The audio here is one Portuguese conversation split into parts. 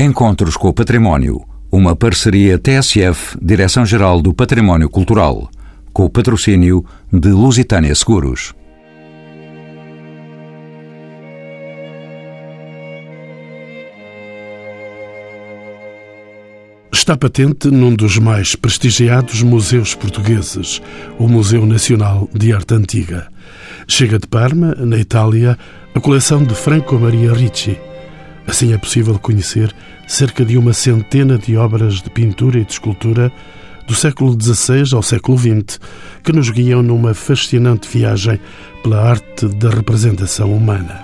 Encontros com o Património, uma parceria TSF, Direção-Geral do Património Cultural, com o patrocínio de Lusitânia Seguros. Está patente num dos mais prestigiados museus portugueses, o Museu Nacional de Arte Antiga. Chega de Parma, na Itália, a coleção de Franco Maria Ricci. Assim é possível conhecer cerca de uma centena de obras de pintura e de escultura do século XVI ao século XX, que nos guiam numa fascinante viagem pela arte da representação humana.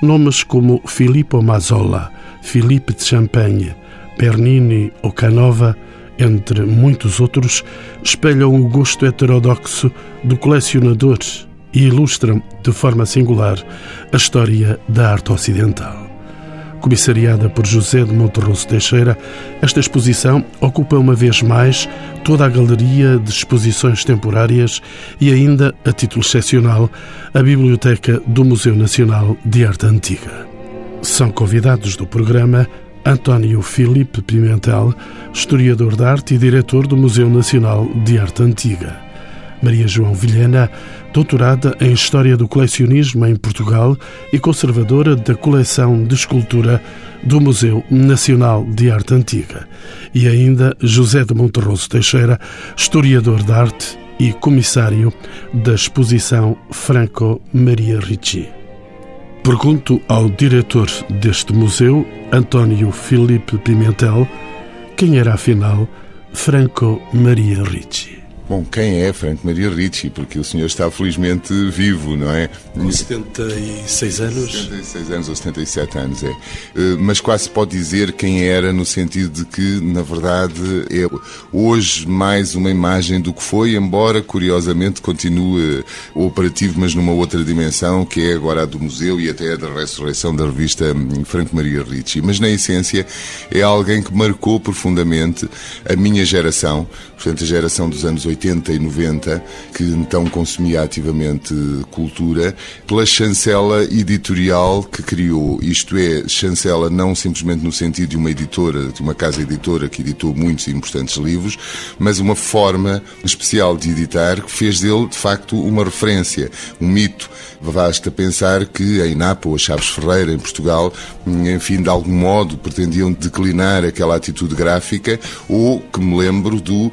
Nomes como Filippo Mazzola, Philippe de Champagne, Bernini ou Canova, entre muitos outros, espelham o gosto heterodoxo do colecionador e ilustram, de forma singular, a história da arte ocidental. Comissariada por José de Monterroso Teixeira, esta exposição ocupa uma vez mais toda a galeria de exposições temporárias e ainda, a título excepcional, a biblioteca do Museu Nacional de Arte Antiga. São convidados do programa António Filipe Pimentel, historiador de arte e diretor do Museu Nacional de Arte Antiga. Maria João Vilhena, doutorada em História do Colecionismo em Portugal e conservadora da coleção de escultura do Museu Nacional de Arte Antiga. E ainda José de Monterroso Teixeira, historiador de arte e comissário da exposição Franco Maria Ricci. Pergunto ao diretor deste museu, António Filipe Pimentel, quem era afinal Franco Maria Ricci. Bom, quem é Franco Maria Ricci? Porque o senhor está felizmente vivo, não é? Com 76 anos? 76 anos ou 77 anos, é. Eh, mas quase se pode dizer quem era, no sentido de que, na verdade, é hoje mais uma imagem do que foi, embora, curiosamente, continue operativo, mas numa outra dimensão, que é agora a do museu e até a da ressurreição da revista hum, Franco Maria Ricci. Mas, na essência, é alguém que marcou profundamente a minha geração, portanto, a geração dos anos 80 80 e 90, que então consumia ativamente cultura, pela chancela editorial que criou. Isto é, chancela não simplesmente no sentido de uma editora, de uma casa editora que editou muitos e importantes livros, mas uma forma especial de editar que fez dele, de facto, uma referência, um mito. Basta pensar que em Napa ou a Chaves Ferreira, em Portugal, enfim, de algum modo pretendiam declinar aquela atitude gráfica, ou que me lembro do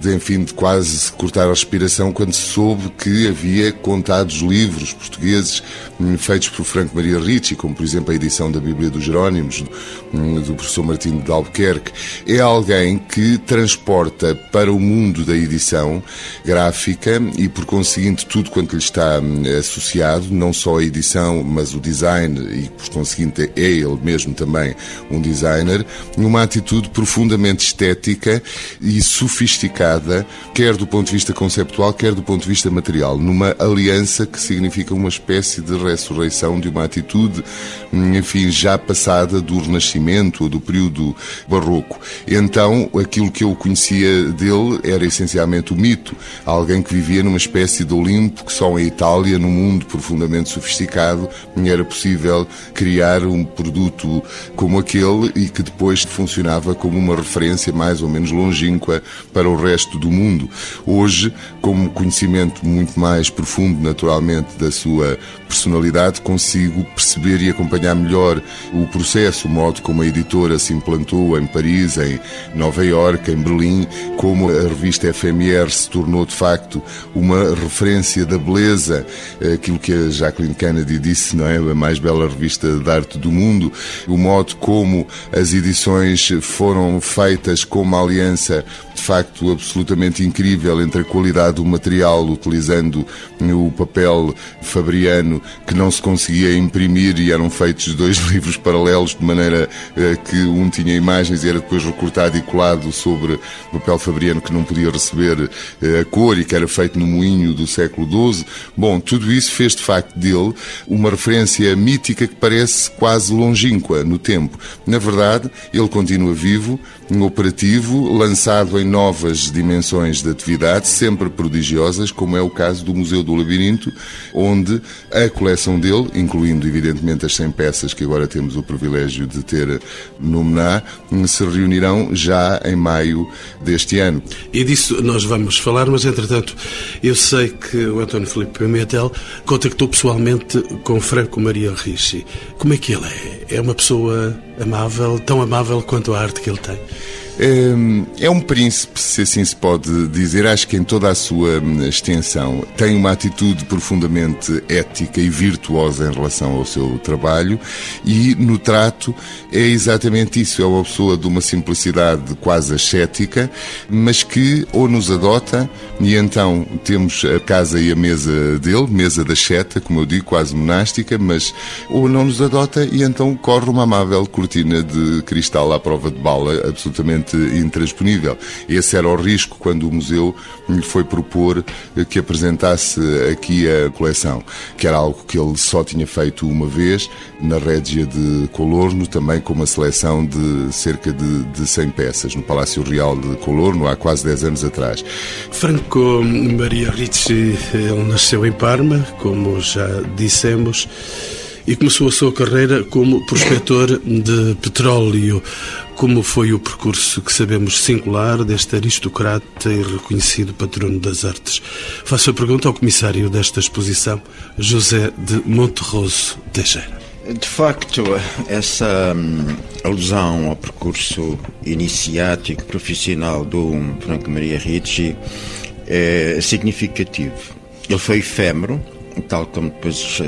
de, enfim, de quase cortar a respiração quando soube que havia contados livros portugueses hum, feitos por Franco Maria Ricci, como por exemplo a edição da Bíblia dos Jerónimos, hum, do professor Martino de Albuquerque. É alguém que transporta para o mundo da edição gráfica e, por conseguinte, tudo quanto lhe está hum, associado, não só a edição, mas o design, e por conseguinte é ele mesmo também um designer, uma atitude profundamente estética e sofisticada quer do ponto de vista conceptual, quer do ponto de vista material, numa aliança que significa uma espécie de ressurreição de uma atitude, enfim, já passada do Renascimento ou do período barroco. Então, aquilo que eu conhecia dele era essencialmente o mito, alguém que vivia numa espécie de Olimpo que só em Itália, num mundo profundamente sofisticado, era possível criar um produto como aquele e que depois funcionava como uma referência mais ou menos longínqua para o resto resto do mundo. Hoje, como conhecimento muito mais profundo, naturalmente, da sua personalidade, consigo perceber e acompanhar melhor o processo, o modo como a editora se implantou em Paris, em Nova Iorque, em Berlim, como a revista FMR se tornou de facto uma referência da beleza, aquilo que a Jacqueline Kennedy disse, não é? A mais bela revista de arte do mundo, o modo como as edições foram feitas com uma aliança facto absolutamente incrível entre a qualidade do material, utilizando o papel fabriano que não se conseguia imprimir e eram feitos dois livros paralelos de maneira eh, que um tinha imagens e era depois recortado e colado sobre papel fabriano que não podia receber eh, a cor e que era feito no moinho do século XII. Bom, tudo isso fez de facto dele uma referência mítica que parece quase longínqua no tempo. Na verdade, ele continua vivo, operativo, lançado em novas dimensões de atividade, sempre prodigiosas, como é o caso do Museu do Labirinto, onde a coleção dele, incluindo evidentemente as 100 peças que agora temos o privilégio de ter no Mená, se reunirão já em maio deste ano. E disso nós vamos falar, mas entretanto eu sei que o António Filipe Pimentel contactou pessoalmente com Franco Maria Ricci. Como é que ele é? É uma pessoa amável, tão amável quanto a arte que ele tem? Hum, é um príncipe, se assim se pode dizer. Acho que em toda a sua hum, extensão tem uma atitude profundamente ética e virtuosa em relação ao seu trabalho e no trato é exatamente isso. É uma pessoa de uma simplicidade quase ascética, mas que ou nos adota e então temos a casa e a mesa dele, mesa da cheta, como eu digo, quase monástica, mas ou não nos adota e então corre uma amável cortina de cristal à prova de bala, absolutamente intransponível. Esse era o risco quando o museu lhe foi propor que apresentasse aqui a coleção, que era algo que ele só tinha feito uma vez na régia de Colorno, também com uma seleção de cerca de, de 100 peças no Palácio Real de Colorno, há quase 10 anos atrás. Franco Maria Ricci, ele nasceu em Parma, como já dissemos e começou a sua carreira como prospector de petróleo. Como foi o percurso que sabemos singular deste aristocrata e reconhecido patrono das artes? Faço a pergunta ao comissário desta exposição, José de Monterroso Teixeira. De facto, essa hum, alusão ao percurso iniciático profissional do Franco Maria Ricci é significativo. Ele foi efêmero, tal como depois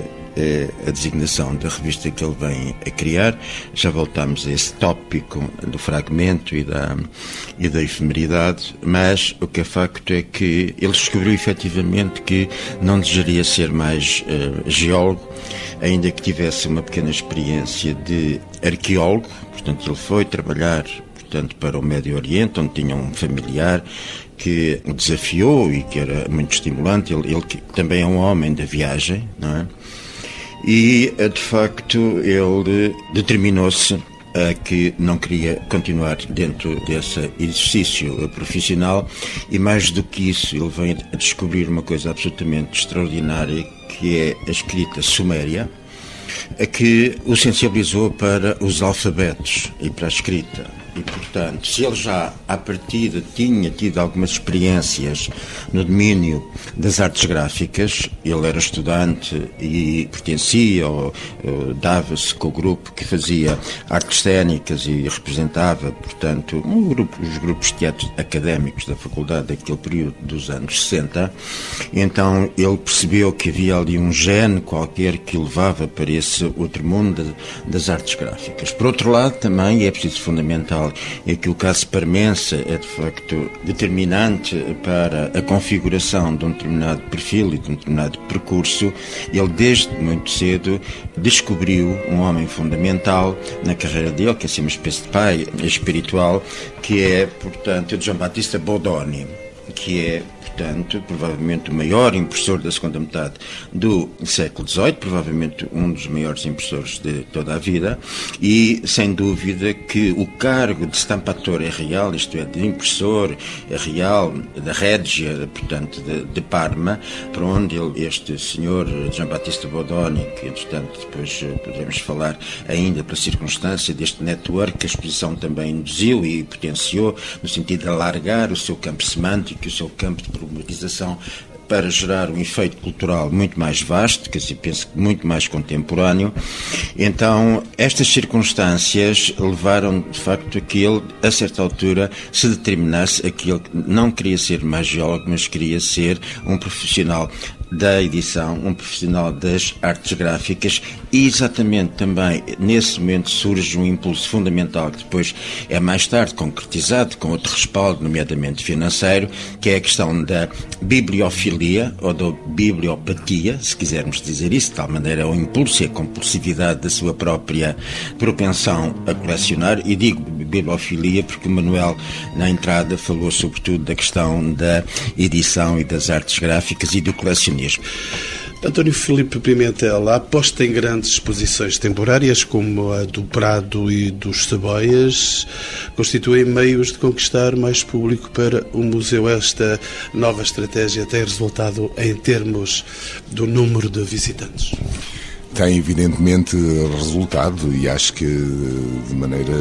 a designação da revista que ele vem a criar. Já voltamos a esse tópico do fragmento e da, e da efemeridade, mas o que é facto é que ele descobriu efetivamente que não desejaria ser mais uh, geólogo, ainda que tivesse uma pequena experiência de arqueólogo, portanto ele foi trabalhar portanto, para o Médio Oriente, onde tinha um familiar que o desafiou e que era muito estimulante. Ele, ele também é um homem da viagem, não é? E, eh, de facto, ele determinou-se a que não queria continuar dentro desse exercício profissional. E mais do que isso ele vem a descobrir uma coisa absolutamente extraordinária que é a escrita suméria a que o sensibilizou para os alfabetos e para a escrita e, portanto, se ele já à partida tinha tido algumas experiências no domínio das artes gráficas, ele era estudante e pertencia ou, dava-se com o grupo que fazia artes cênicas e representava, portanto, um grupo, os grupos de teatro académicos da faculdade daquele período dos anos 60. Então ele percebeu que havia ali um gene qualquer que o levava para esse outro mundo das artes gráficas. Por outro lado, também é preciso fundamental e que o caso Parmense é de facto determinante para a configuração de um determinado perfil e de um determinado percurso, ele desde muito cedo descobriu um homem fundamental na carreira dele, que é assim uma espécie de pai espiritual, que é, portanto, João Batista Bodoni, que é portanto, provavelmente o maior impressor da segunda metade do século XVIII, provavelmente um dos maiores impressores de toda a vida, e sem dúvida que o cargo de stampatore real, isto é, de impressor real da Regia, portanto, de, de Parma, para onde ele, este senhor Jean Battista Bodoni, que entretanto depois eh, podemos falar ainda pela circunstância deste network que a exposição também induziu e potenciou, no sentido de alargar o seu campo semântico, o seu campo de problematização para gerar um efeito cultural muito mais vasto, que assim penso que muito mais contemporâneo. Então, estas circunstâncias levaram de facto a que ele, a certa altura, se determinasse a que não queria ser mais geólogo, mas queria ser um profissional da edição, um profissional das artes gráficas. E exatamente também nesse momento surge um impulso fundamental que depois é mais tarde concretizado com outro respaldo, nomeadamente financeiro, que é a questão da bibliofilia ou da bibliopatia, se quisermos dizer isso, de tal maneira o impulso e a compulsividade da sua própria propensão a colecionar, e digo bibliofilia porque o Manuel na entrada falou sobretudo da questão da edição e das artes gráficas e do colecionismo. António Filipe Pimentel, aposta em grandes exposições temporárias, como a do Prado e dos Ceboias, constituem meios de conquistar mais público para o museu. Esta nova estratégia tem resultado em termos do número de visitantes? Tem evidentemente resultado e acho que de maneira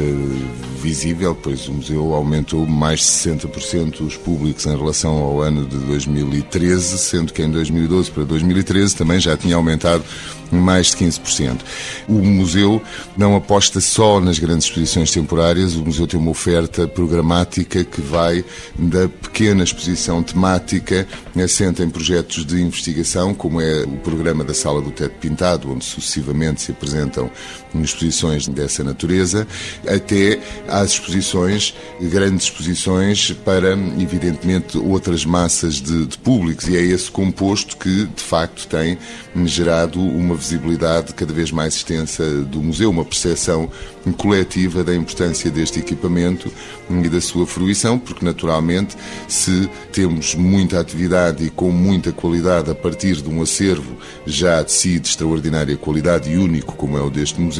visível, pois o museu aumentou mais de 60% os públicos em relação ao ano de 2013, sendo que em 2012 para 2013 também já tinha aumentado mais de 15%. O museu não aposta só nas grandes exposições temporárias, o museu tem uma oferta programática que vai da pequena exposição temática, assenta em projetos de investigação, como é o programa da Sala do Teto Pintado, onde sucessivamente se apresentam exposições dessa natureza, até às exposições, grandes exposições para, evidentemente, outras massas de, de públicos. E é esse composto que, de facto, tem gerado uma visibilidade cada vez mais extensa do museu, uma percepção coletiva da importância deste equipamento e da sua fruição, porque naturalmente, se temos muita atividade e com muita qualidade a partir de um acervo já de si de extraordinária qualidade e único como é o deste museu,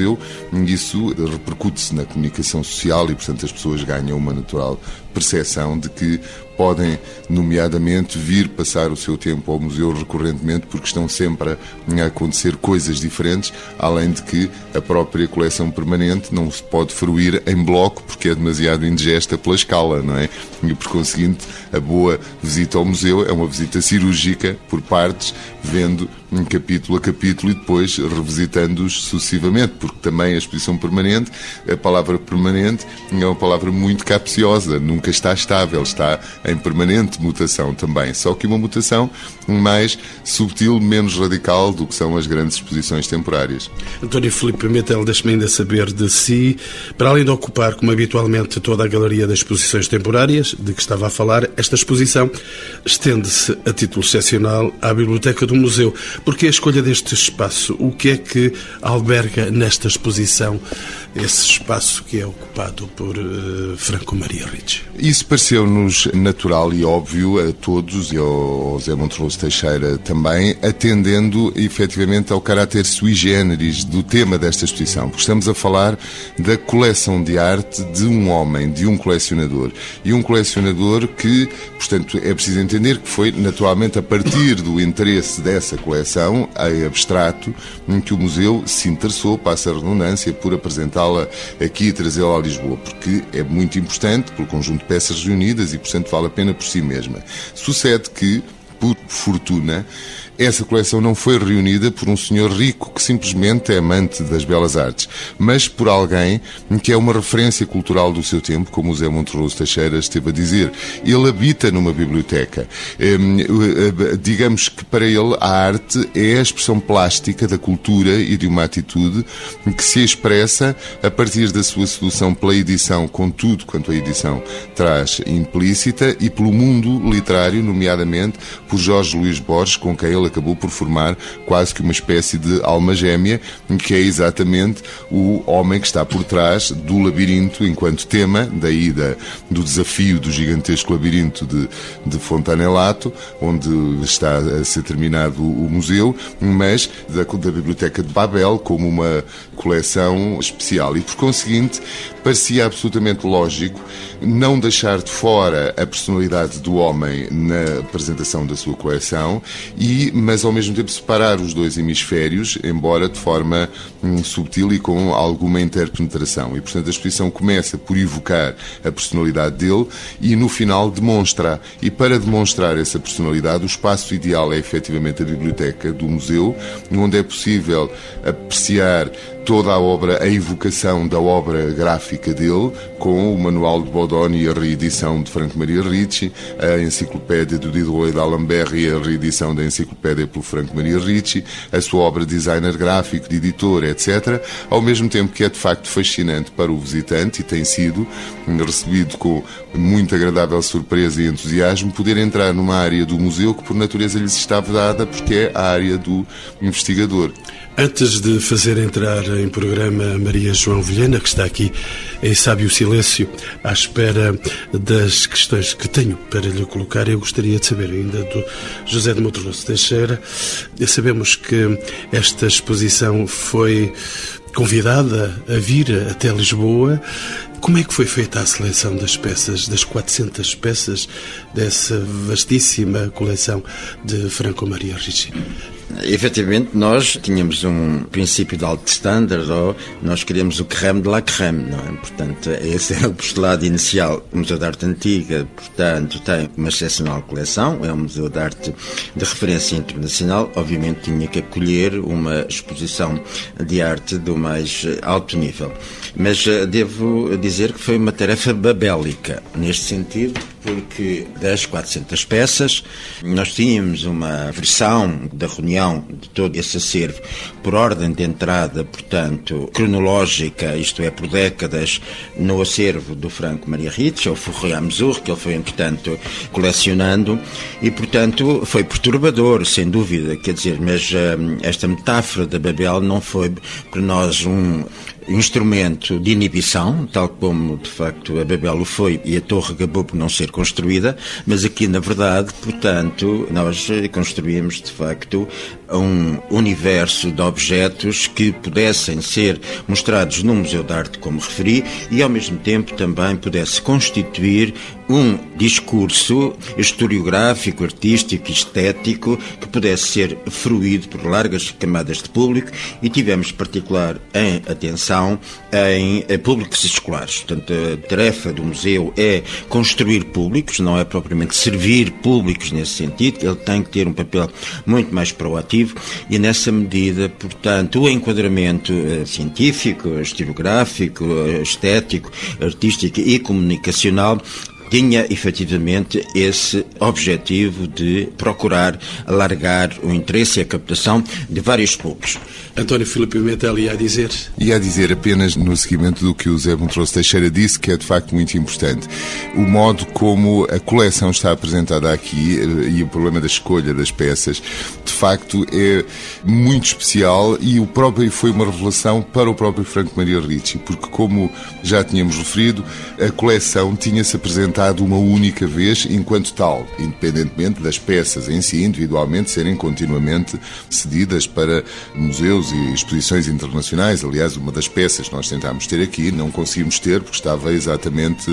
isso repercute-se na comunicação social e, portanto, as pessoas ganham uma natural percepção de que podem, nomeadamente, vir passar o seu tempo ao museu recorrentemente porque estão sempre a acontecer coisas diferentes, além de que a própria coleção permanente não se pode fruir em bloco porque é demasiado indigesta pela escala, não é? E por conseguinte, a boa visita ao museu é uma visita cirúrgica por partes, vendo um capítulo a capítulo e depois revisitando-os sucessivamente, porque também a exposição permanente, a palavra permanente é uma palavra muito capciosa, nunca está estável, está em permanente mutação também, só que uma mutação mais subtil, menos radical do que são as grandes exposições temporárias. António Filipe Metel, deixe-me ainda saber de si, para além de ocupar, como habitualmente, toda a galeria das exposições temporárias, de que estava a falar, esta exposição estende-se a título excepcional à Biblioteca do Museu. Porque a escolha deste espaço? O que é que alberga nesta exposição esse espaço que é ocupado por uh, Franco Maria Ricci? Isso pareceu-nos natural e óbvio a todos e ao José Montrose Teixeira também, atendendo efetivamente ao caráter sui generis do tema desta exposição, porque estamos a falar da coleção de arte de um homem, de um colecionador. E um colecionador que, portanto, é preciso entender que foi naturalmente a partir do interesse dessa coleção, em abstrato, em que o museu se interessou, passa a redundância, por aqui e trazê-la a Lisboa, porque é muito importante pelo conjunto de peças reunidas e, portanto, vale a pena por si mesma. Sucede que, por fortuna, essa coleção não foi reunida por um senhor rico que simplesmente é amante das belas artes, mas por alguém que é uma referência cultural do seu tempo, como o Zé Monteroso Teixeira esteve a dizer. Ele habita numa biblioteca. Hum, eh, digamos que para ele a arte é a expressão plástica da cultura e de uma atitude que se expressa a partir da sua sedução pela edição, com tudo quanto a edição traz implícita, e pelo mundo literário, nomeadamente por Jorge Luís Borges, com quem ele acabou por formar quase que uma espécie de alma gêmea, que é exatamente o homem que está por trás do labirinto enquanto tema, daí da, do desafio do gigantesco labirinto de, de Fontanelato, onde está a ser terminado o museu, mas da, da Biblioteca de Babel como uma coleção especial. E, por conseguinte, parecia absolutamente lógico não deixar de fora a personalidade do homem na apresentação da sua coleção, e, mas ao mesmo tempo separar os dois hemisférios, embora de forma hum, subtil e com alguma interpenetração. E, portanto, a exposição começa por evocar a personalidade dele e, no final, demonstra. E para demonstrar essa personalidade, o espaço ideal é efetivamente a biblioteca do museu, onde é possível apreciar toda a obra, a evocação da obra gráfica dele, com o manual de Bodoni e a reedição de Franco Maria Ricci, a enciclopédia do Diderot d'Alembert e a reedição da enciclopédia pelo Franco Maria Ricci, a sua obra de designer gráfico, de editor, etc., ao mesmo tempo que é de facto fascinante para o visitante e tem sido recebido com muito agradável surpresa e entusiasmo poder entrar numa área do museu que por natureza lhes estava dada porque é a área do investigador. Antes de fazer entrar em programa Maria João Vilhena, que está aqui em sábio silêncio, à espera das questões que tenho para lhe colocar, eu gostaria de saber ainda do José de Monteroso Teixeira. Sabemos que esta exposição foi convidada a vir até Lisboa. Como é que foi feita a seleção das peças, das 400 peças dessa vastíssima coleção de Franco Maria Ricci? Efetivamente, nós tínhamos um princípio de alto standard, ou nós queríamos o creme de la creme, não é? Portanto, esse é o postulado inicial. O Museu de Arte Antiga, portanto, tem uma excepcional coleção, é um museu de arte de referência internacional. Obviamente, tinha que acolher uma exposição de arte do mais alto nível. Mas eh, devo dizer que foi uma tarefa babélica, neste sentido, porque das 400 peças, nós tínhamos uma versão da reunião de todo esse acervo por ordem de entrada, portanto, cronológica, isto é, por décadas, no acervo do Franco Maria Ritz, ou Fourrier Amzur, que ele foi, entretanto, colecionando, e, portanto, foi perturbador, sem dúvida, quer dizer, mas uh, esta metáfora da Babel não foi para nós um instrumento de inibição, tal como de facto a Babel o foi e a torre acabou por não ser construída, mas aqui na verdade, portanto, nós construímos de facto um universo de objetos que pudessem ser mostrados no Museu de Arte, como referi, e ao mesmo tempo também pudesse constituir um discurso historiográfico, artístico, estético que pudesse ser fruído por largas camadas de público e tivemos particular em atenção em públicos escolares. Portanto, a tarefa do museu é construir públicos, não é propriamente servir públicos nesse sentido, ele tem que ter um papel muito mais proativo e nessa medida, portanto, o enquadramento eh, científico, historiográfico, estético, artístico e comunicacional tinha efetivamente esse objetivo de procurar alargar o interesse e a captação de vários públicos. António Filipe Pimentel ia dizer? Ia dizer apenas no seguimento do que o Zé Montroso Teixeira disse, que é de facto muito importante. O modo como a coleção está apresentada aqui eh, e o problema da escolha das peças, de facto é muito especial e o próprio foi uma revelação para o próprio Franco Maria Ricci, porque como já tínhamos referido, a coleção tinha-se apresentado uma única vez enquanto tal, independentemente das peças em si, individualmente, serem continuamente cedidas para museus e exposições internacionais. Aliás, uma das peças que nós tentámos ter aqui não conseguimos ter porque estava exatamente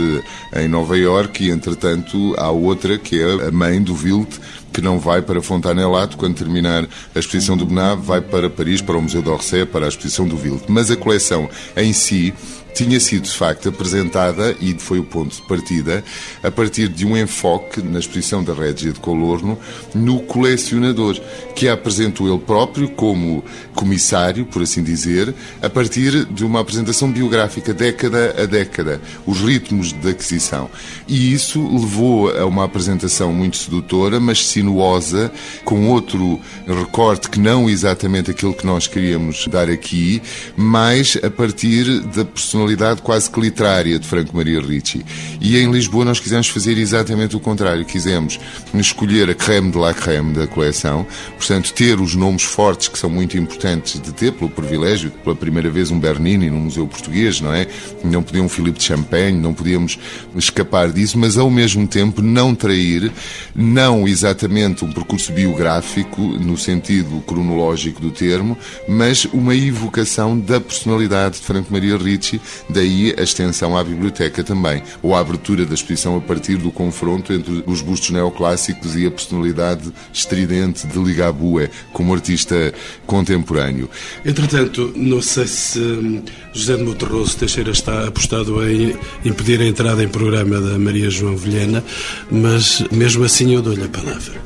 em Nova Iorque e, entretanto, há outra que é a mãe do Wilt, que não vai para Fontanelato quando terminar a exposição do Benave, vai para Paris, para o Museu d'Orsay, para a exposição do Wilt. Mas a coleção em si tinha sido de facto apresentada, e foi o ponto de partida, a partir de um enfoque na exposição da Régia de Colorno no colecionador, que a apresentou ele próprio como comissário, por assim dizer, a partir de uma apresentação biográfica década a década, os ritmos de aquisição. E isso levou a uma apresentação muito sedutora, mas sinuosa, com outro recorte que não exatamente aquele que nós queríamos dar aqui, mas a partir da personalidade quase que literária de Franco Maria Ricci. E em Lisboa nós quisemos fazer exatamente o contrário. Quisemos escolher a creme de la creme da coleção, portanto, ter os nomes fortes que são muito importantes de ter, pelo privilégio, pela primeira vez um Bernini no Museu Português, não é? Não podia um Filipe de Champagne, não podíamos escapar disso, mas ao mesmo tempo não trair, não exatamente um percurso biográfico no sentido cronológico do termo, mas uma evocação da personalidade de Franco Maria Ricci Daí a extensão à biblioteca também, ou a abertura da exposição a partir do confronto entre os bustos neoclássicos e a personalidade estridente de Ligabue como artista contemporâneo. Entretanto, não sei se hum, José de Monterroso Teixeira está apostado em impedir a entrada em programa da Maria João Vilhena, mas mesmo assim eu dou-lhe a palavra.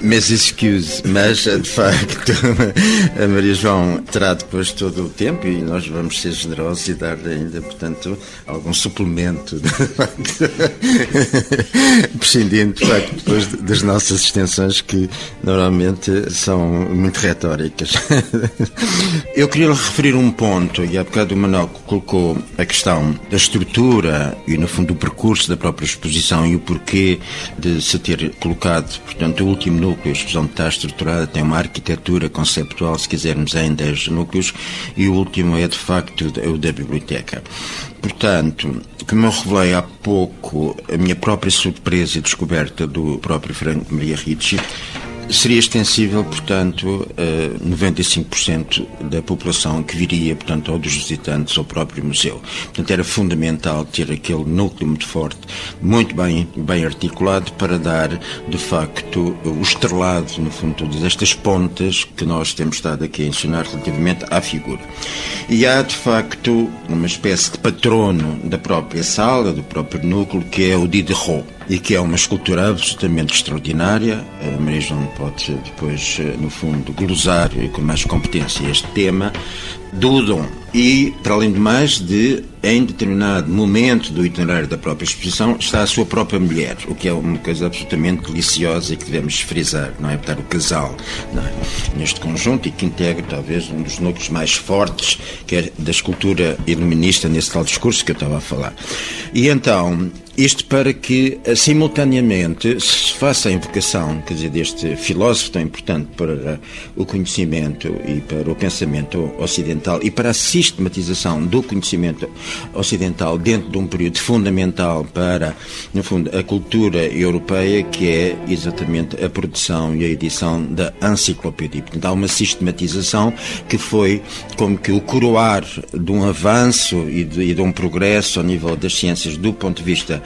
Mes excuse, mas de facto a Maria João terá depois todo o tempo e nós vamos ser generosos e dar ainda, portanto, algum suplemento, prescindindo de facto depois das nossas extensões que normalmente são muito retóricas. Eu queria referir um ponto, e há bocado o Manuel colocou a questão da estrutura e, no fundo, do percurso da própria exposição e o porquê de se ter colocado, portanto, o último núcleos, exposição está estruturada, tem uma arquitetura conceptual, se quisermos, em 10 núcleos, e o último é, de facto, o da biblioteca. Portanto, como eu revelei há pouco, a minha própria surpresa e descoberta do próprio Franco Maria Ricci, seria extensível, portanto, a 95% da população que viria, portanto, ou dos visitantes ao próprio museu. Portanto, era fundamental ter aquele núcleo muito forte, muito bem, bem articulado, para dar, de facto, o estrelado, no fundo, todas estas pontas que nós temos estado aqui a ensinar relativamente à figura. E há, de facto, uma espécie de patrono da própria sala, do próprio núcleo, que é o Diderot e que é uma escultura absolutamente extraordinária. A Maria João pode depois, no fundo, glosar com mais competência este tema. Dudam e, para além de mais, de, em determinado momento do itinerário da própria exposição, está a sua própria mulher, o que é uma coisa absolutamente deliciosa e que devemos frisar, não é? Portanto, o casal, é? neste conjunto e que integra talvez um dos núcleos mais fortes que é da escultura iluminista nesse tal discurso que eu estava a falar. E então, isto para que, eh, simultaneamente, se faça a invocação, quer dizer, deste filósofo tão importante para o conhecimento e para o pensamento ocidental e para a sistematização do conhecimento ocidental dentro de um período fundamental para, no fundo, a cultura europeia, que é exatamente a produção e a edição da enciclopédia. Portanto, há uma sistematização que foi como que o coroar de um avanço e de, e de um progresso ao nível das ciências do ponto de vista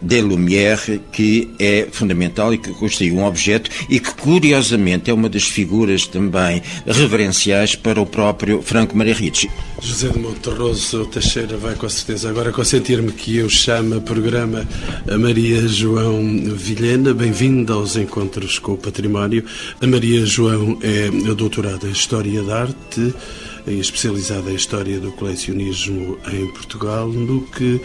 de Lumière, que é fundamental e que constitui um objeto e que, curiosamente, é uma das figuras também reverenciais para o próprio Franco Maria Ricci. José de Monterroso Teixeira vai com certeza agora consentir-me que eu chame programa a Maria João Vilhena. Bem-vinda aos Encontros com o Património. A Maria João é doutorada em História da Arte especializada em História do Colecionismo em Portugal, no que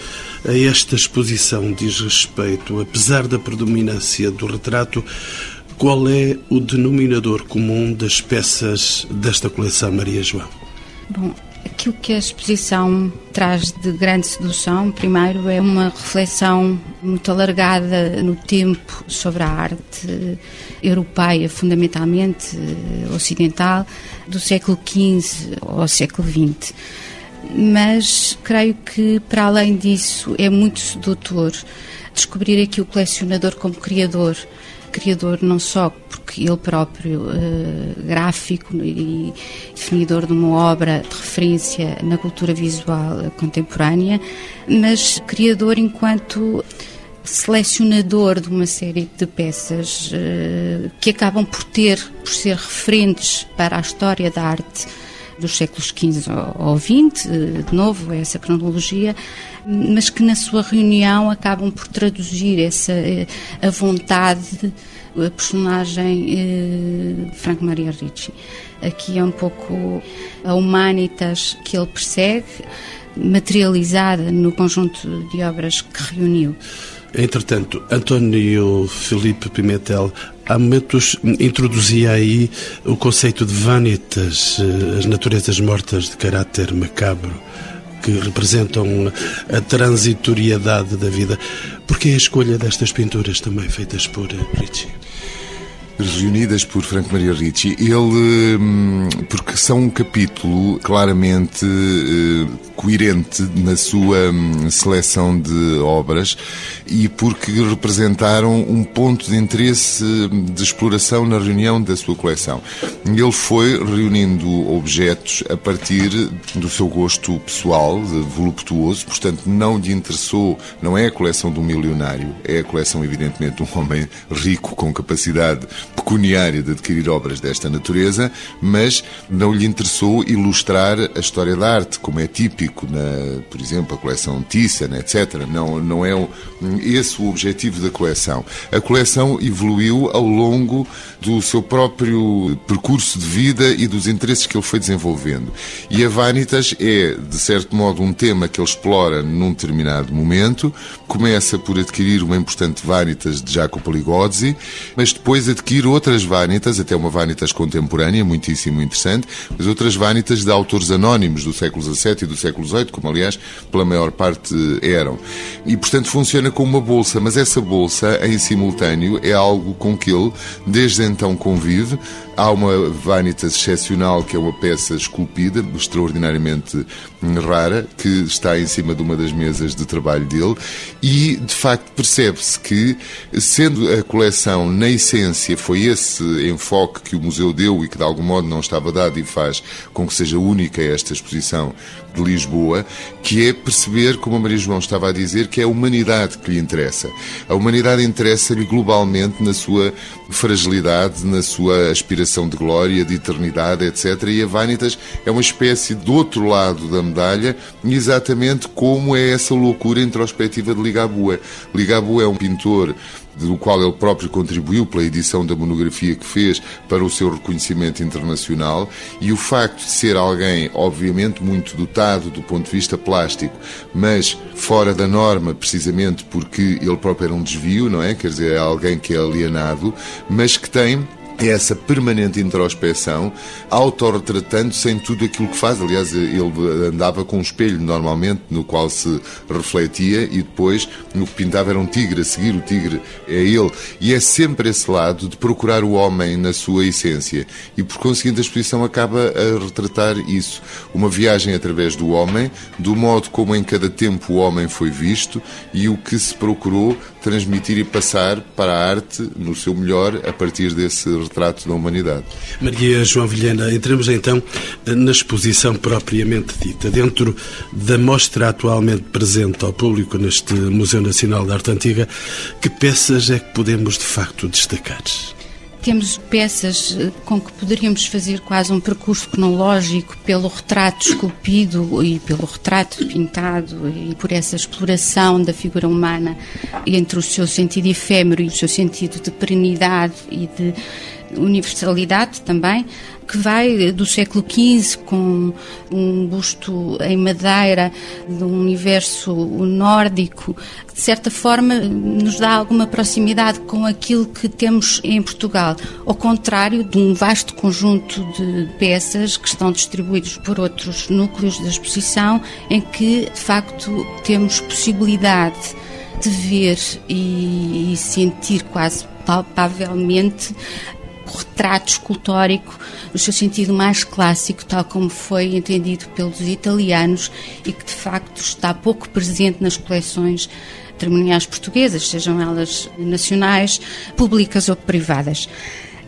a esta exposição diz respeito, apesar da predominância do retrato, qual é o denominador comum das peças desta coleção Maria João? Bom, Aquilo que a exposição traz de grande sedução, primeiro, é uma reflexão muito alargada no tempo sobre a arte europeia, fundamentalmente eh, ocidental, do século XV ao século XX. Mas creio que, para além disso, é muito sedutor descobrir aqui o colecionador como criador. Criador não só porque ele próprio uh, gráfico e definidor de uma obra de referência na cultura visual contemporânea, mas criador enquanto selecionador de uma série de peças uh, que acabam por ter, por ser referentes para a história da arte dos séculos XV ou XX, eh, de novo, essa cronologia, mas que na sua reunião acabam por traduzir essa a vontade a personagem eh, Franco Maria Ricci. Aqui é um pouco a humanitas que ele persegue, materializada no conjunto de obras que reuniu. Entretanto, António Felipe Pimentel, há momentos introduzia aí o conceito de vanitas, eh, as naturezas mortas de caráter macabro que representam a transitoriedade da vida. Por que a escolha destas pinturas também feitas por Ricci? Reunidas por Franco Maria Ricci, ele, hum, porque são um capítulo claramente eh, coerente na sua hum, seleção de obras e porque representaram um ponto de interesse hum, de exploração na reunião da sua coleção. Ele foi reunindo objetos a partir do seu gosto pessoal, voluptuoso, portanto não lhe interessou, não é a coleção de um milionário, é a coleção evidentemente de um homem rico com capacidade pecuniária de adquirir obras desta natureza, mas não lhe interessou ilustrar a história da arte, como é típico na, por exemplo, a coleção Thyssen, etc. Não, não é esse o objetivo da coleção. A coleção evoluiu ao longo do seu próprio percurso de vida e dos interesses que ele foi desenvolvendo. E a Vanitas é, de certo modo, um tema que ele explora num determinado momento. Começa por adquirir uma importante Vanitas de Jacopo Ligozzi, mas depois adquire outras vanitas, até uma vanitas contemporânea, muitíssimo interessante, mas outras vanitas de autores anónimos do século XVII e do século XVIII, como aliás pela maior parte eram. E portanto funciona como uma bolsa, mas essa bolsa em simultâneo é algo com que ele desde então convive. Há uma vanitas excepcional que é uma peça esculpida, extraordinariamente rara, que está em cima de uma das mesas de trabalho dele. E de facto percebe-se que sendo a coleção na essência foi esse enfoque que o museu deu e que de algum modo não estava dado e faz com que seja única esta exposição de Lisboa, que é perceber, como a Maria João estava a dizer, que é a humanidade que lhe interessa. A humanidade interessa-lhe globalmente na sua fragilidade, na sua aspiração de glória, de eternidade, etc. E a Vanitas é uma espécie do outro lado da medalha, exatamente como é essa loucura introspectiva de Ligabue. Ligabue é um pintor do qual ele próprio contribuiu pela edição da monografia que fez para o seu reconhecimento internacional, e o facto de ser alguém, obviamente, muito dotado do ponto de vista plástico, mas fora da norma, precisamente porque ele próprio era um desvio, não é? Quer dizer, é alguém que é alienado, mas que tem essa permanente introspeção, autorretratando-se em tudo aquilo que faz. Aliás, ele andava com um espelho, normalmente, no qual se refletia e depois, no que pintava, era um tigre a seguir. O tigre é ele. E é sempre esse lado de procurar o homem na sua essência. E, por conseguinte, a exposição acaba a retratar isso. Uma viagem através do homem, do modo como em cada tempo o homem foi visto e o que se procurou transmitir e passar para a arte no seu melhor a partir desse retrato da humanidade. Maria João Vilhena, entramos então na exposição propriamente dita. Dentro da mostra atualmente presente ao público neste Museu Nacional da Arte Antiga, que peças é que podemos de facto destacar? Temos peças eh, com que poderíamos fazer quase um percurso cronológico pelo retrato esculpido e pelo retrato pintado e por essa exploração da figura humana entre o seu sentido efêmero e o seu sentido de perenidade e de universalidade também, que vai do século XV com um busto em madeira de um universo nórdico, de certa forma nos dá alguma proximidade com aquilo que temos em Portugal, ao contrário de um vasto conjunto de peças que estão distribuídos por outros núcleos da exposição, em que de facto temos possibilidade de ver e sentir quase palpavelmente retrato escultórico no seu sentido mais clássico, tal como foi entendido pelos italianos e que de facto está pouco presente nas coleções patrimoniais portuguesas, sejam elas nacionais, públicas ou privadas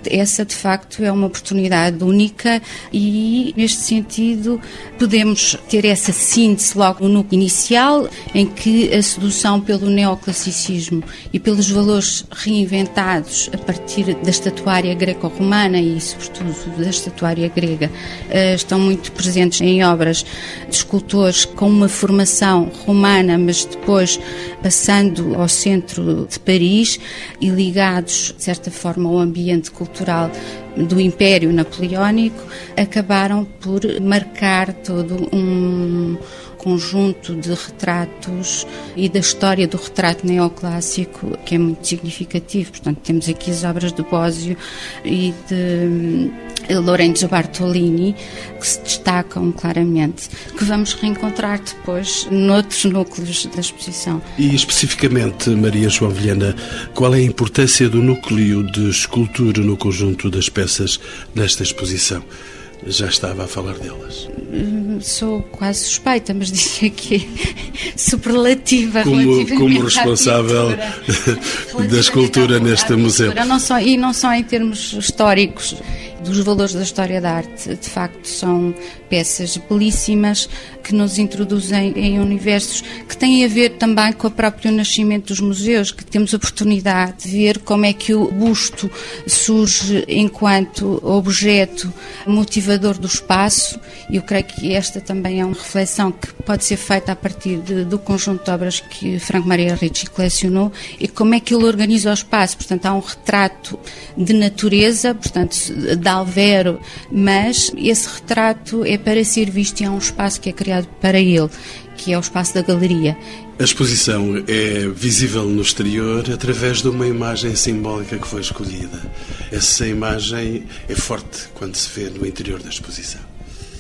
essa de facto é uma oportunidade única e, neste sentido, podemos ter essa síntese logo no inicial, em que a sedução pelo neoclassicismo e pelos valores reinventados a partir da estatuária greco-romana e, sobretudo, da estatuária grega, eh, estão muito presentes em obras de escultores com uma formação romana, mas depois passando ao centro de Paris e ligados, de certa forma, ao ambiente cultural cultural do Império Napoleónico acabaram por marcar todo um conjunto de retratos e da história do retrato neoclássico que é muito significativo. Portanto, temos aqui as obras de Bósio e de Lorenzo Bartolini, que se destacam claramente, que vamos reencontrar depois noutros núcleos da exposição. E especificamente, Maria João Vilhena, qual é a importância do núcleo de escultura no conjunto das peças nesta exposição? Já estava a falar delas. Sou quase suspeita, mas dizia que é superlativa. Como, como responsável da escultura neste museu. Não só, e não só em termos históricos, dos valores da história da arte. De facto, são peças belíssimas que nos introduzem em universos que têm a ver também com o próprio nascimento dos museus, que temos a oportunidade de ver como é que o busto surge enquanto objeto motivador do espaço. E eu creio que esta também é uma reflexão que pode ser feita a partir de, do conjunto de obras que Franco Maria Ricci colecionou e como é que ele organiza o espaço. Portanto, há um retrato de natureza, portanto, da real vero, mas esse retrato é para ser visto e há um espaço que é criado para ele, que é o espaço da galeria. A exposição é visível no exterior através de uma imagem simbólica que foi escolhida. Essa imagem é forte quando se vê no interior da exposição.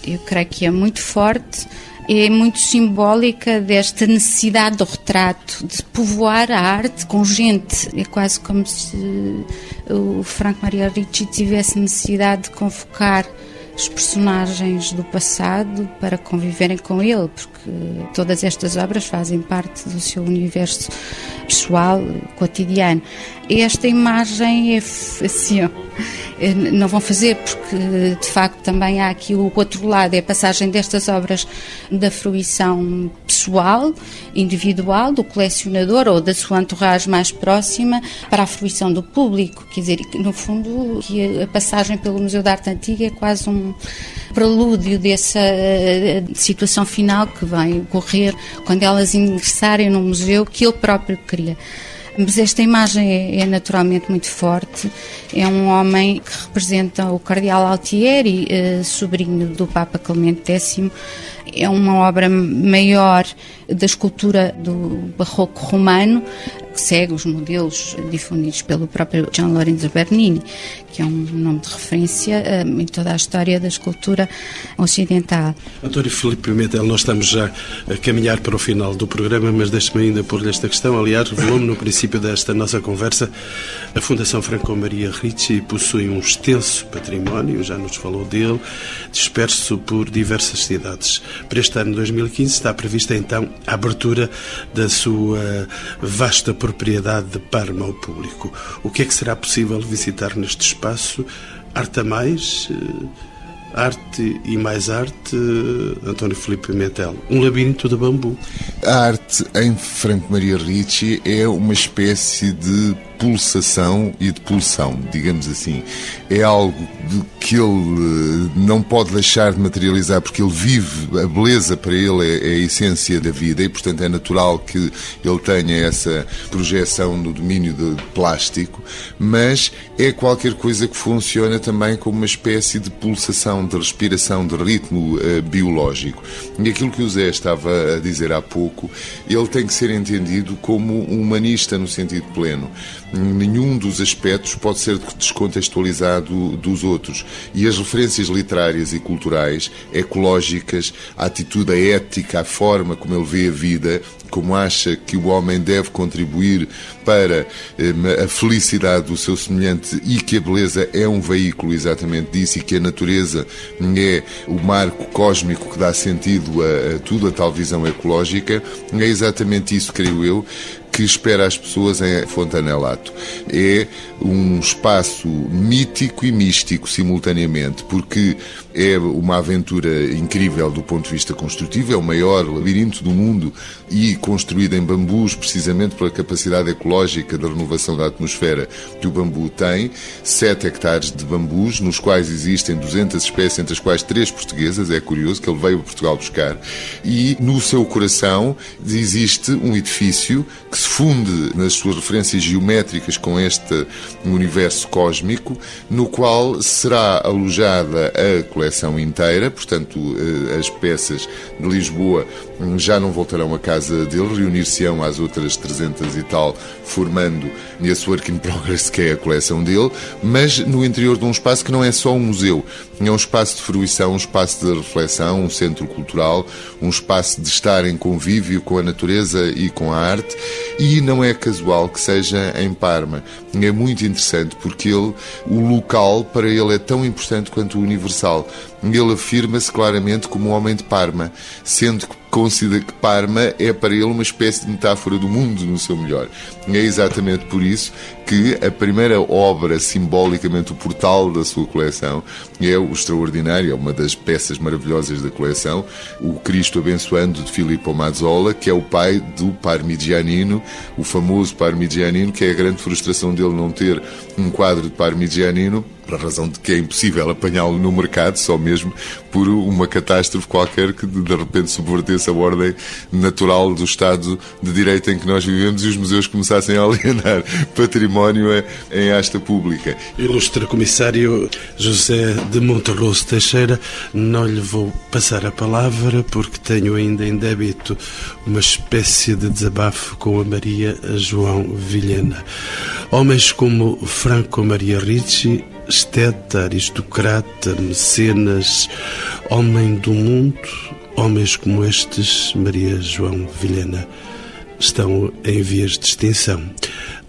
Eu creio que é muito forte é muito simbólica desta necessidade do retrato, de povoar a arte com gente. É quase como se o Franco Maria Ricci tivesse necessidade de convocar os personagens do passado para conviverem com ele, porque todas estas obras fazem parte do seu universo pessoal, cotidiano. Esta imagem é assim, eh, não vão fazer porque de facto também há aqui o outro lado, é a passagem destas obras da fruição pessoal, individual, do colecionador ou da sua entourage mais próxima para a fruição do público, quer dizer, no fundo a passagem pelo Museu da Arte Antiga é quase um prelúdio dessa eh, situação final que vai ocorrer quando elas ingressarem no museu que ele próprio cria. Mas esta imagem é, é, naturalmente muito forte. É um homem que representa o Cardeal Altieri, eh, sobrinho do Papa Clemente X. É uma obra maior da escultura do barroco romano, segue os modelos difundidos pelo próprio Gian Lorenzo Bernini, que é um nome de referência eh, em toda a história da escultura ocidental. António Filipe Pimentel, nós estamos já a caminhar para o final do programa, mas deixe-me ainda pôr-lhe esta questão. Aliás, revelou-me no princípio desta nossa conversa, a Fundação Franco Maria Ricci possui um extenso património, já nos falou dele, disperso por diversas cidades. Para este ano 2015 está prevista então a abertura da sua vasta propriedade de Parma ao público. O que é que será possível visitar neste espaço? Arte a mais? Eh, arte e mais arte, António Filipe Pimentel. Um labirinto de bambu. A arte em Franco Maria Ricci é uma espécie de pulsação e de pulsão, digamos assim. É algo que ele eh, não pode deixar de materializar porque ele vive, a beleza para ele é, é, a essência da vida e, portanto, é natural que ele tenha essa projeção no domínio de plástico, mas é qualquer coisa que funciona também como uma espécie de pulsação, de respiração, de ritmo uh, biológico. E aquilo que o Zé estava a dizer há pouco, ele tem que ser entendido como um humanista no sentido pleno nenhum dos aspectos pode ser descontextualizado dos outros. E as referências literárias e culturais, ecológicas, a atitude, ética, a forma como ele vê a vida, como acha que o homem deve contribuir para eh, a felicidade do seu semelhante e que a beleza é um veículo exatamente disso e que a natureza é o marco cósmico que dá sentido a, a tudo, a tal visão ecológica, é exatamente isso, creio eu, que espera as pessoas em Fontanelato. É um espaço mítico e místico simultaneamente, porque é uma aventura incrível do ponto de vista construtivo, é o maior labirinto do mundo e construído em bambus, precisamente pela capacidade ecológica da renovação da atmosfera que o bambu tem. 7 hectares de bambus, nos quais existem 200 espécies, entre as quais três portuguesas, é curioso que ele veio a Portugal buscar. E no seu coração existe um edifício que se funde nas suas referências geométricas com este universo cósmico, no qual será alojada a coleção inteira, portanto, eh, as peças de Lisboa já não voltarão à casa dele, reunir-se-ão às outras 300 e tal, formando esse work in progress que é a coleção dele, mas no interior de um espaço que não é só um museu, é um espaço de fruição, um espaço de reflexão, um centro cultural, um espaço de estar em convívio com a natureza e com a arte, e não é casual que seja em Parma. É muito interessante porque ele, o local para ele é tão importante quanto o universal. Ele afirma-se claramente como um homem de Parma, sendo que considera que Parma é para ele uma espécie de metáfora do mundo no seu melhor. É exatamente por isso que a primeira obra, simbolicamente o portal da sua coleção, é o extraordinário, é uma das peças maravilhosas da coleção, o Cristo Abençoando de Filippo Mazzola, que é o pai do Parmigianino, o famoso Parmigianino, que é a grande frustração dele não ter um quadro de Parmigianino, pela razão de que é impossível apanhá-lo no mercado, só mesmo por uma catástrofe qualquer que de repente subvertesse perdesse a ordem natural do Estado de Direito em que nós vivemos e os museus começassem a alienar património em asta pública. Ilustre Comissário José de Monterroso Teixeira, não lhe vou passar a palavra porque tenho ainda em débito uma espécie de desabafo com a Maria João Vilhena. Homens como Franco Maria Ricci esteta, aristocrata, mecenas, homem do mundo, homens como estes, Maria João Vilhena, estão em vias de extinção.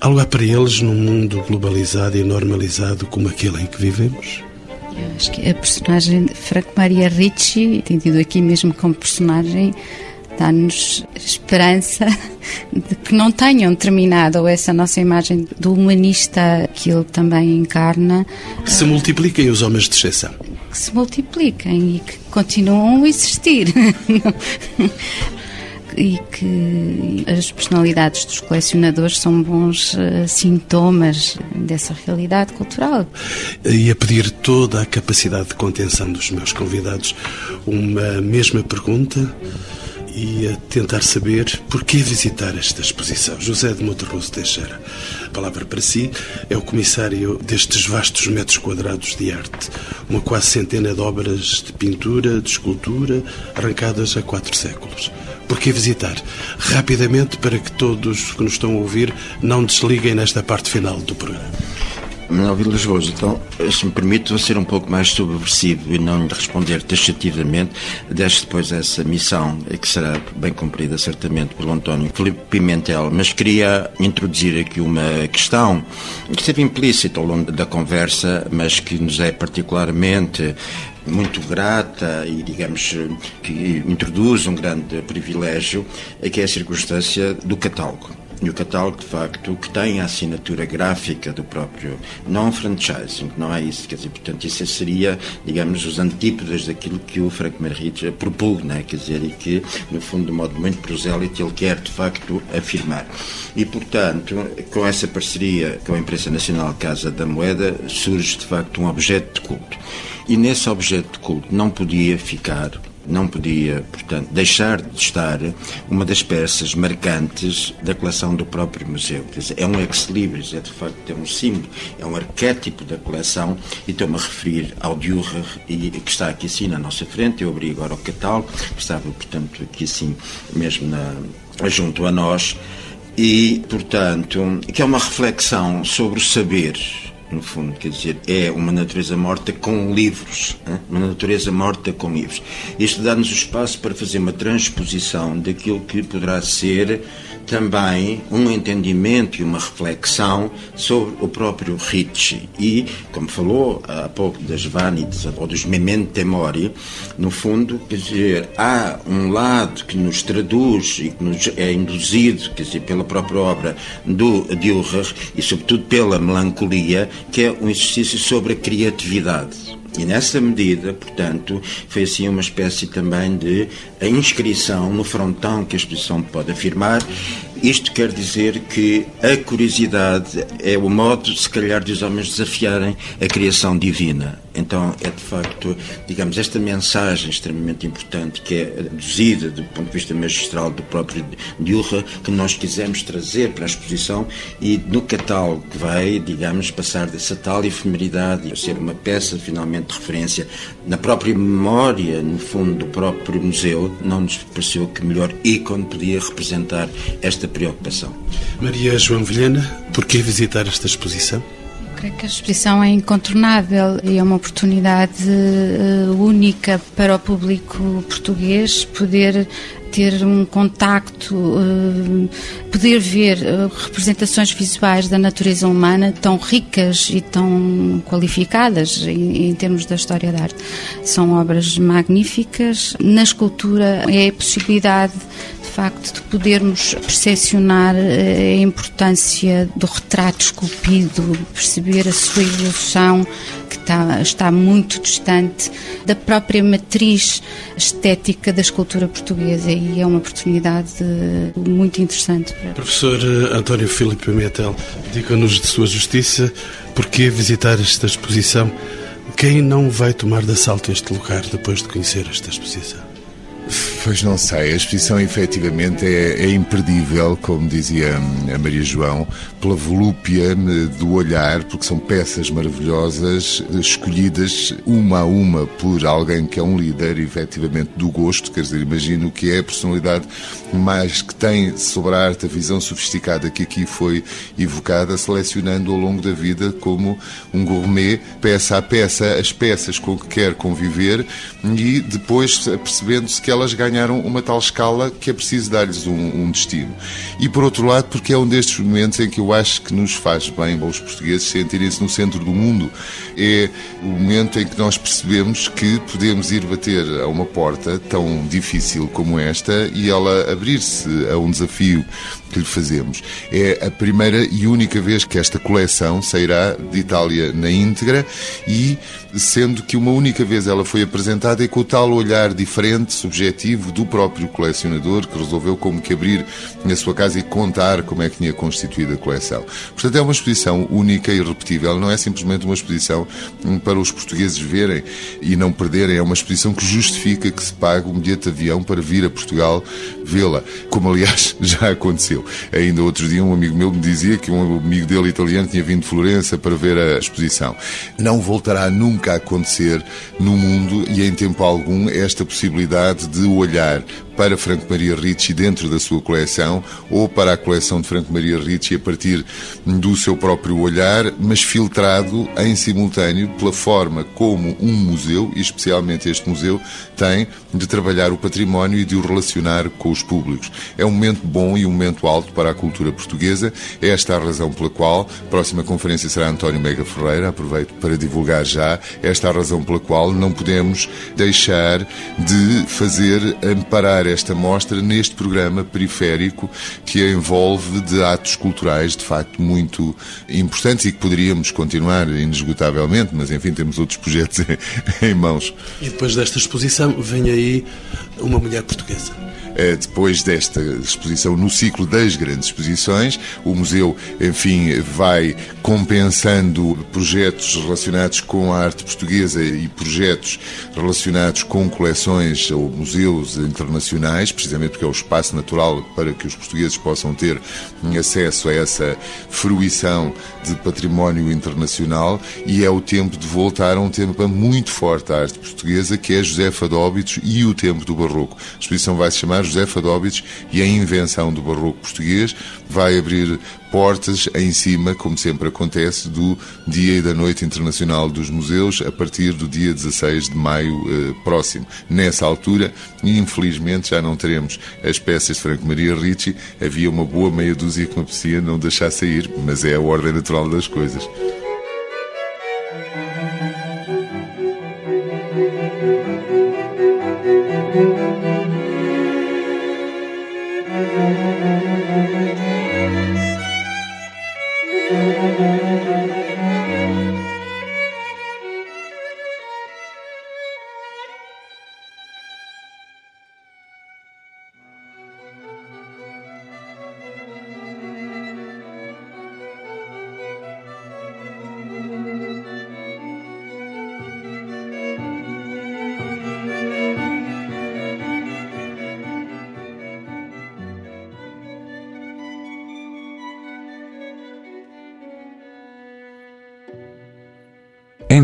Há lugar para eles num mundo globalizado e normalizado como aquele em que vivemos? Eu acho que a personagem de Franco Maria Ricci, entendido aqui mesmo como personagem, dá-nos esperança de que não tenham terminado essa nossa imagem do humanista que ele também encarna. Se multipliquem os homens de exceção. Que se multipliquem e que continuam a existir. e que as personalidades dos colecionadores são bons uh, sintomas dessa realidade cultural. E a pedir toda a capacidade de contenção dos meus convidados, uma mesma pergunta e a tentar saber por que visitar esta exposição. José de Monterroso Teixeira, a palavra para si, é o comissário destes vastos metros quadrados de arte, uma quase centena de obras de pintura, de escultura, arrancadas há quatro séculos. Por que visitar? Rapidamente, para que todos que nos estão a ouvir não desliguem nesta parte final do programa. Manuel Vilas Boas, então, se me permite, vou ser um pouco mais subversivo e não lhe responder taxativamente, deixo depois essa missão, que será bem cumprida certamente pelo António Filipe Pimentel, mas queria introduzir aqui uma questão que esteve implícita ao longo da conversa, mas que nos é particularmente muito grata e, digamos, que introduz um grande privilégio, que é a circunstância do catálogo. E o catálogo, de facto, que tem a assinatura gráfica do próprio non-franchising, não é isso? Quer dizer, portanto, isso seria, digamos, os antípodas daquilo que o Frank Merritt propugna, quer dizer, e que, no fundo, de modo muito prosélito, ele quer, de facto, afirmar. E, portanto, com essa parceria com a Imprensa Nacional Casa da Moeda, surge, de facto, um objeto de culto. E nesse objeto de culto não podia ficar não podia, portanto, deixar de estar uma das peças marcantes da coleção do próprio museu. Dizer, é um ex-libris, é de facto é um símbolo, é um arquétipo da coleção e estou-me a referir ao Dürer, e, que está aqui assim na nossa frente. Eu abri agora o catálogo, que estava, portanto, aqui assim mesmo na, junto a nós. E, portanto, que é uma reflexão sobre o saber, no fundo, quer dizer, é uma natureza morta com livros, hein? uma natureza morta com livros. Isto dá-nos o espaço para fazer uma transposição daquilo que poderá ser também um entendimento e uma reflexão sobre o próprio Ricci. E, como falou há pouco das vanitas ou dos memento mori, no fundo, quer dizer, há um lado que nos traduz e que nos é induzido, quer dizer, pela própria obra do Dürer e, sobretudo, pela melancolia, que é um exercício sobre a criatividade. E nessa medida, portanto, foi assim uma espécie também de a inscrição no frontão que a exposição pode afirmar. Isto quer dizer que a curiosidade é o modo, se calhar, de os homens desafiarem a criação divina. Então é de facto, digamos, esta mensagem extremamente importante que é aduzida do ponto de vista magistral do próprio Dürer que nós quisemos trazer para a exposição e no catálogo que vai, digamos, passar dessa tal efemeridade e ser uma peça finalmente de referência na própria memória, no fundo, do próprio museu, não nos pareceu que melhor ícone podia representar esta preocupação. Maria João Vilhena, por que visitar esta exposição? Creio que a exposição é incontornável e é uma oportunidade uh, única para o público português poder ter um contacto, uh, poder ver uh, representações visuais da natureza humana tão ricas e tão qualificadas em, em, termos da história da arte. São obras magníficas. Na escultura é a possibilidade facto de podermos percepcionar eh, a importância do retrato esculpido, perceber a sua evolução, que está, está muito distante da própria matriz estética da escultura portuguesa e é uma oportunidade muito interessante. Professor eh, António Filipe Metel, diga-nos de sua justiça, por que visitar esta exposição? Quem não vai tomar de assalto este lugar depois de conhecer esta exposição? Pois não sei, a exposição efetivamente é, é, imperdível, como dizia a Maria João, pela volúpia do olhar, porque são peças maravilhosas, escolhidas uma a uma por alguém que é um líder, efetivamente, do gosto, quer dizer, imagino que é a personalidade mais que tem sobre a arte, a visão sofisticada que aqui foi evocada, selecionando ao longo da vida como um gourmet, peça a peça, as peças com que quer conviver e depois percebendo-se que elas ganharam uma tal escala que é preciso dar-lhes um, um, destino. E por outro lado, porque é um destes momentos em que eu acho que nos faz bem aos portugueses sentirem-se no centro do mundo. É o momento em que nós percebemos que podemos ir bater a uma porta tão difícil como esta e ela abrir-se a um desafio que lhe fazemos. É a primeira e única vez que esta coleção sairá de Itália na íntegra e sendo que uma única vez ela foi apresentada e com o tal olhar diferente, subjetivo do próprio colecionador que resolveu como que abrir na sua casa e contar como é que tinha constituído a coleção. Portanto, é uma exposição única e irrepetível, não é simplesmente uma exposição para os portugueses verem e não perderem, é uma exposição que justifica que se pague um bilhete de avião para vir a Portugal vê-la, como aliás já aconteceu. Ainda outro dia um amigo meu me dizia que um amigo dele italiano tinha vindo de Florença para ver a exposição. Não voltará nunca a acontecer no mundo e em tempo algum esta possibilidade de olhar para Franco Maria Ricci dentro da sua coleção ou para a coleção de Franco Maria Ricci a partir do seu próprio olhar, mas filtrado em simultâneo pela forma como um museu, e especialmente este museu, tem de trabalhar o património e de o relacionar com os públicos. É um momento bom e um momento alto para a cultura portuguesa. É esta a razão pela qual a próxima conferência será António Mega Ferreira. Aproveito para divulgar já esta a razão pela qual não podemos deixar de fazer amparar esta mostra neste programa periférico que a envolve de atos culturais de facto muito importantes e que poderíamos continuar inesgotavelmente, mas enfim, temos outros projetos em mãos. E depois desta exposição vem aí uma mulher portuguesa. Eh, depois desta exposição no ciclo das grandes exposições. O museu, enfim, vai compensando projetos relacionados com a arte portuguesa e projetos relacionados com coleções ou museus internacionais, precisamente porque é o espaço natural para que os portugueses possam ter acesso a essa fruição de património internacional e é o tempo de voltar a um tema muito forte da arte portuguesa, que é Josefa de Óbidos e o tempo do Barroco. A exposição vai se chamar José Fadóbitos e a invenção do barroco português vai abrir portas em cima, como sempre acontece, do Dia e da Noite Internacional dos Museus, a partir do dia 16 de maio eh, próximo. Nessa altura, infelizmente, já não teremos as peças de Franco Maria Ricci. Havia uma boa meia dúzia que me apetecia não deixar sair, mas é a ordem natural das coisas.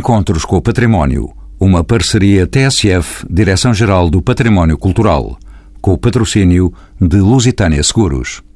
Encontros com o Património. Uma parceria TSF, Direção-Geral do Património Cultural, com o patrocínio de Lusitânia Seguros.